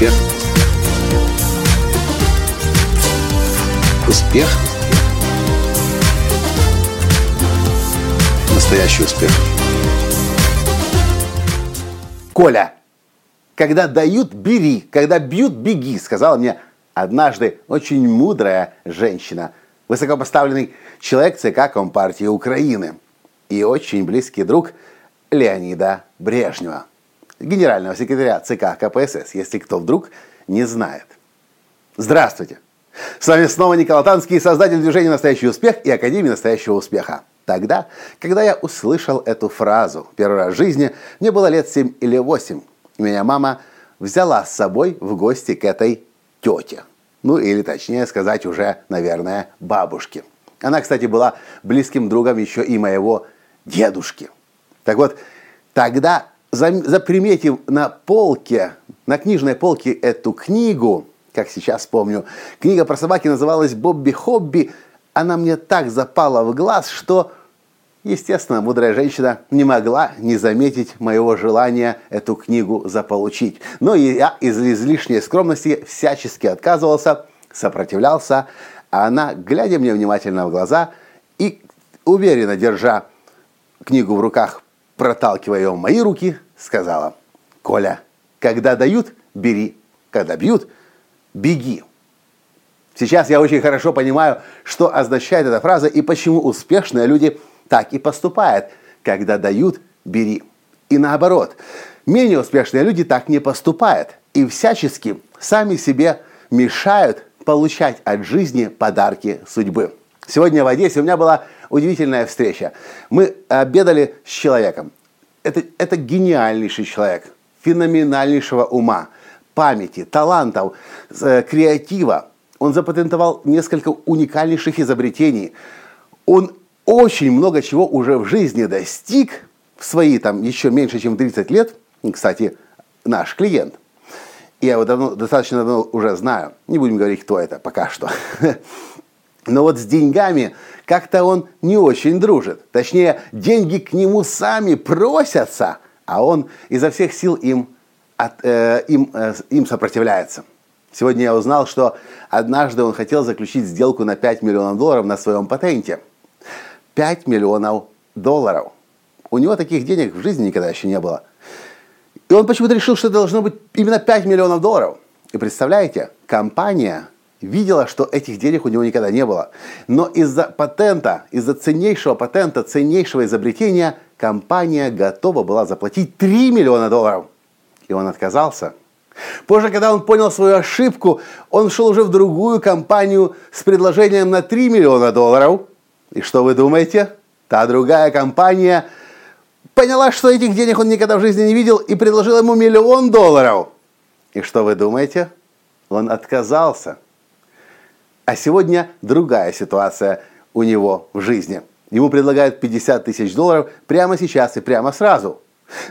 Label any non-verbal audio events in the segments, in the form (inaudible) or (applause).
Успех. Успех. Настоящий успех. Коля, когда дают, бери, когда бьют, беги, сказала мне однажды очень мудрая женщина, высокопоставленный человек ЦК Компартии Украины и очень близкий друг Леонида Брежнева, генерального секретаря ЦК КПСС, если кто вдруг не знает. Здравствуйте! С вами снова Николай Танский, создатель движения «Настоящий успех» и Академии «Настоящего успеха». Тогда, когда я услышал эту фразу первый раз в жизни, мне было лет 7 или 8. И меня мама взяла с собой в гости к этой тете. Ну или точнее сказать уже, наверное, бабушке. Она, кстати, была близким другом еще и моего дедушки. Так вот, тогда заприметив на полке, на книжной полке эту книгу, как сейчас помню, книга про собаки называлась «Бобби Хобби», она мне так запала в глаз, что, естественно, мудрая женщина не могла не заметить моего желания эту книгу заполучить. Но я из излишней скромности всячески отказывался, сопротивлялся, а она, глядя мне внимательно в глаза и уверенно держа книгу в руках, проталкивая ее в мои руки, сказала, «Коля, когда дают, бери, когда бьют, беги». Сейчас я очень хорошо понимаю, что означает эта фраза и почему успешные люди так и поступают. Когда дают, бери. И наоборот, менее успешные люди так не поступают и всячески сами себе мешают получать от жизни подарки судьбы. Сегодня в Одессе у меня была удивительная встреча. Мы обедали с человеком. Это, это гениальнейший человек, феноменальнейшего ума, памяти, талантов, э, креатива. Он запатентовал несколько уникальнейших изобретений. Он очень много чего уже в жизни достиг в свои там еще меньше, чем 30 лет. Кстати, наш клиент. Я его давно, достаточно давно уже знаю. Не будем говорить, кто это пока что. (laughs) Но вот с деньгами как-то он не очень дружит. Точнее, деньги к нему сами просятся, а он изо всех сил им, от, э, им, э, им сопротивляется. Сегодня я узнал, что однажды он хотел заключить сделку на 5 миллионов долларов на своем патенте. 5 миллионов долларов. У него таких денег в жизни никогда еще не было. И он почему-то решил, что это должно быть именно 5 миллионов долларов. И представляете, компания видела, что этих денег у него никогда не было. Но из-за патента, из-за ценнейшего патента, ценнейшего изобретения, компания готова была заплатить 3 миллиона долларов. И он отказался. Позже, когда он понял свою ошибку, он шел уже в другую компанию с предложением на 3 миллиона долларов. И что вы думаете? Та другая компания поняла, что этих денег он никогда в жизни не видел и предложила ему миллион долларов. И что вы думаете? Он отказался. А сегодня другая ситуация у него в жизни. Ему предлагают 50 тысяч долларов прямо сейчас и прямо сразу.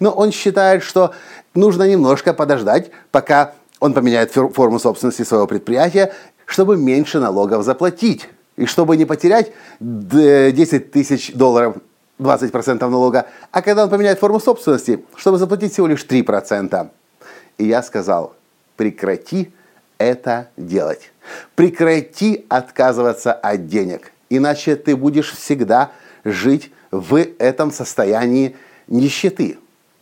Но он считает, что нужно немножко подождать, пока он поменяет форму собственности своего предприятия, чтобы меньше налогов заплатить. И чтобы не потерять 10 тысяч долларов 20% налога, а когда он поменяет форму собственности, чтобы заплатить всего лишь 3%. И я сказал, прекрати это делать. Прекрати отказываться от денег, иначе ты будешь всегда жить в этом состоянии нищеты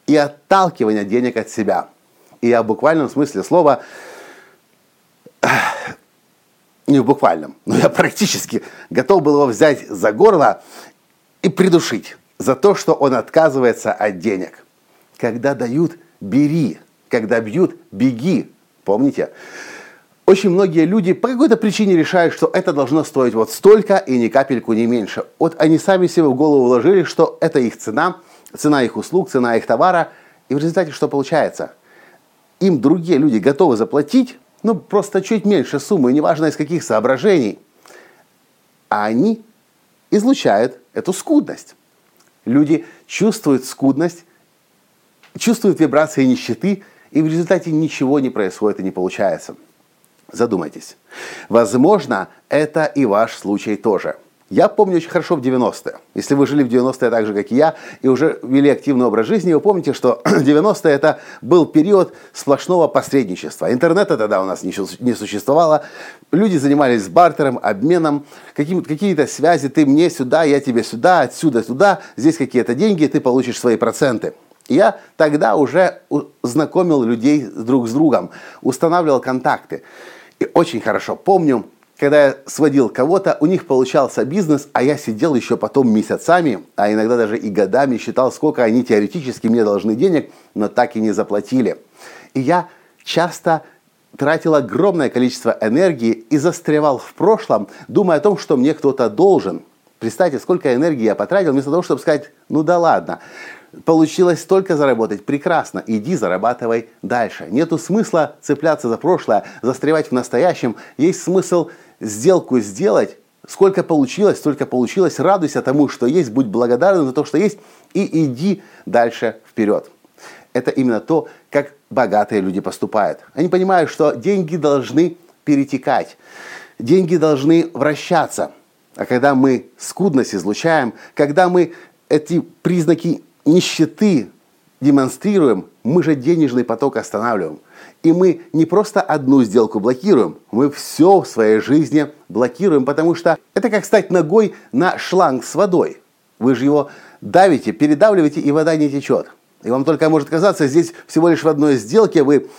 и отталкивания денег от себя. И я в буквальном смысле слова, (sighs) не в буквальном, но я практически готов был его взять за горло и придушить за то, что он отказывается от денег. Когда дают, бери. Когда бьют, беги. Помните? Очень многие люди по какой-то причине решают, что это должно стоить вот столько и ни капельку не меньше. Вот они сами себе в голову вложили, что это их цена, цена их услуг, цена их товара. И в результате что получается? Им другие люди готовы заплатить, ну просто чуть меньше суммы, неважно из каких соображений. А они излучают эту скудность. Люди чувствуют скудность, чувствуют вибрации нищеты, и в результате ничего не происходит и не получается. Задумайтесь. Возможно, это и ваш случай тоже. Я помню очень хорошо в 90-е. Если вы жили в 90-е так же, как и я, и уже вели активный образ жизни, вы помните, что (clears throat) 90-е это был период сплошного посредничества. Интернета тогда у нас не существовало. Люди занимались бартером, обменом, какие-то связи. Ты мне сюда, я тебе сюда, отсюда туда. Здесь какие-то деньги, ты получишь свои проценты. Я тогда уже знакомил людей друг с другом, устанавливал контакты. И очень хорошо помню, когда я сводил кого-то, у них получался бизнес, а я сидел еще потом месяцами, а иногда даже и годами считал, сколько они теоретически мне должны денег, но так и не заплатили. И я часто тратил огромное количество энергии и застревал в прошлом, думая о том, что мне кто-то должен. Представьте, сколько энергии я потратил, вместо того, чтобы сказать, ну да ладно, Получилось столько заработать, прекрасно, иди зарабатывай дальше. Нету смысла цепляться за прошлое, застревать в настоящем. Есть смысл сделку сделать, сколько получилось, столько получилось, радуйся тому, что есть, будь благодарен за то, что есть, и иди дальше вперед. Это именно то, как богатые люди поступают. Они понимают, что деньги должны перетекать, деньги должны вращаться. А когда мы скудность излучаем, когда мы эти признаки нищеты демонстрируем, мы же денежный поток останавливаем. И мы не просто одну сделку блокируем, мы все в своей жизни блокируем, потому что это как стать ногой на шланг с водой. Вы же его давите, передавливаете, и вода не течет. И вам только может казаться, здесь всего лишь в одной сделке вы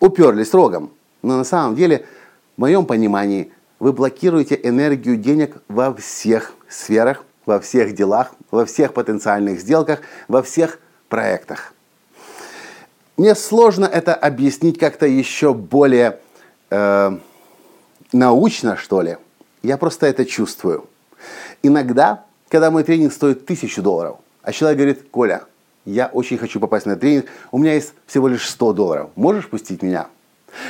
уперлись рогом. Но на самом деле, в моем понимании, вы блокируете энергию денег во всех сферах во всех делах, во всех потенциальных сделках, во всех проектах. Мне сложно это объяснить как-то еще более э, научно, что ли. Я просто это чувствую. Иногда, когда мой тренинг стоит тысячу долларов, а человек говорит, Коля, я очень хочу попасть на тренинг, у меня есть всего лишь 100 долларов, можешь пустить меня?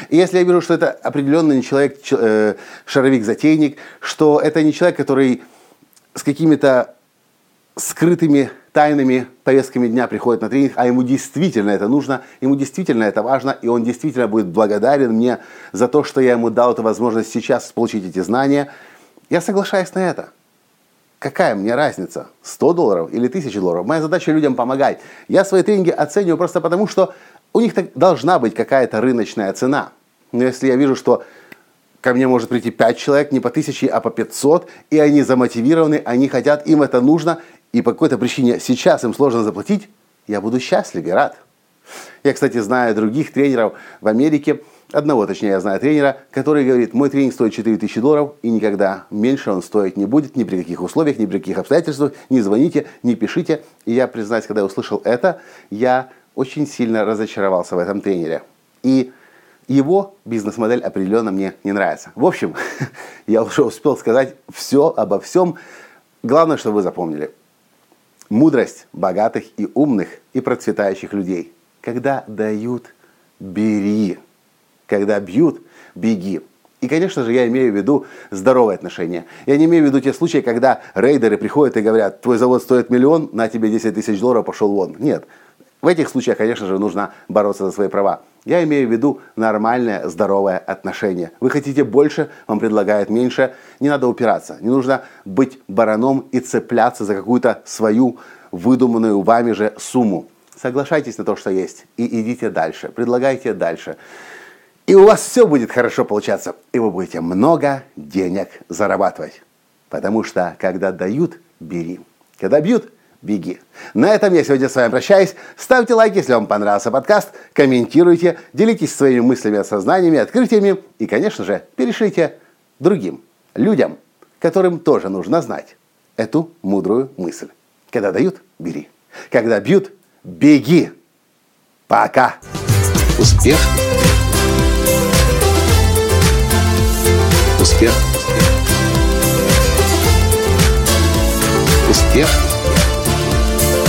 И если я вижу, что это определенный человек, э, шаровик-затейник, что это не человек, который с какими-то скрытыми тайными повестками дня приходит на тренинг, а ему действительно это нужно, ему действительно это важно, и он действительно будет благодарен мне за то, что я ему дал эту возможность сейчас получить эти знания, я соглашаюсь на это. Какая мне разница, 100 долларов или 1000 долларов? Моя задача людям помогать. Я свои тренинги оцениваю просто потому, что у них должна быть какая-то рыночная цена. Но если я вижу, что ко мне может прийти 5 человек, не по 1000, а по 500, и они замотивированы, они хотят, им это нужно, и по какой-то причине сейчас им сложно заплатить, я буду счастлив и рад. Я, кстати, знаю других тренеров в Америке, одного, точнее, я знаю тренера, который говорит, мой тренинг стоит 4000 долларов, и никогда меньше он стоить не будет, ни при каких условиях, ни при каких обстоятельствах, не звоните, не пишите. И я, признаюсь, когда я услышал это, я очень сильно разочаровался в этом тренере. И его бизнес-модель определенно мне не нравится. В общем, (laughs) я уже успел сказать все обо всем. Главное, что вы запомнили. Мудрость богатых и умных и процветающих людей. Когда дают, бери. Когда бьют, беги. И, конечно же, я имею в виду здоровые отношения. Я не имею в виду те случаи, когда рейдеры приходят и говорят, твой завод стоит миллион, на тебе 10 тысяч долларов, пошел вон. Нет. В этих случаях, конечно же, нужно бороться за свои права. Я имею в виду нормальное, здоровое отношение. Вы хотите больше, вам предлагают меньше. Не надо упираться. Не нужно быть бараном и цепляться за какую-то свою выдуманную вами же сумму. Соглашайтесь на то, что есть, и идите дальше. Предлагайте дальше. И у вас все будет хорошо получаться. И вы будете много денег зарабатывать. Потому что когда дают, бери. Когда бьют, беги. На этом я сегодня с вами прощаюсь. Ставьте лайк, если вам понравился подкаст, комментируйте, делитесь своими мыслями, осознаниями, открытиями и, конечно же, перешлите другим людям, которым тоже нужно знать эту мудрую мысль. Когда дают, бери. Когда бьют, беги. Пока. Успех. Успех. Успех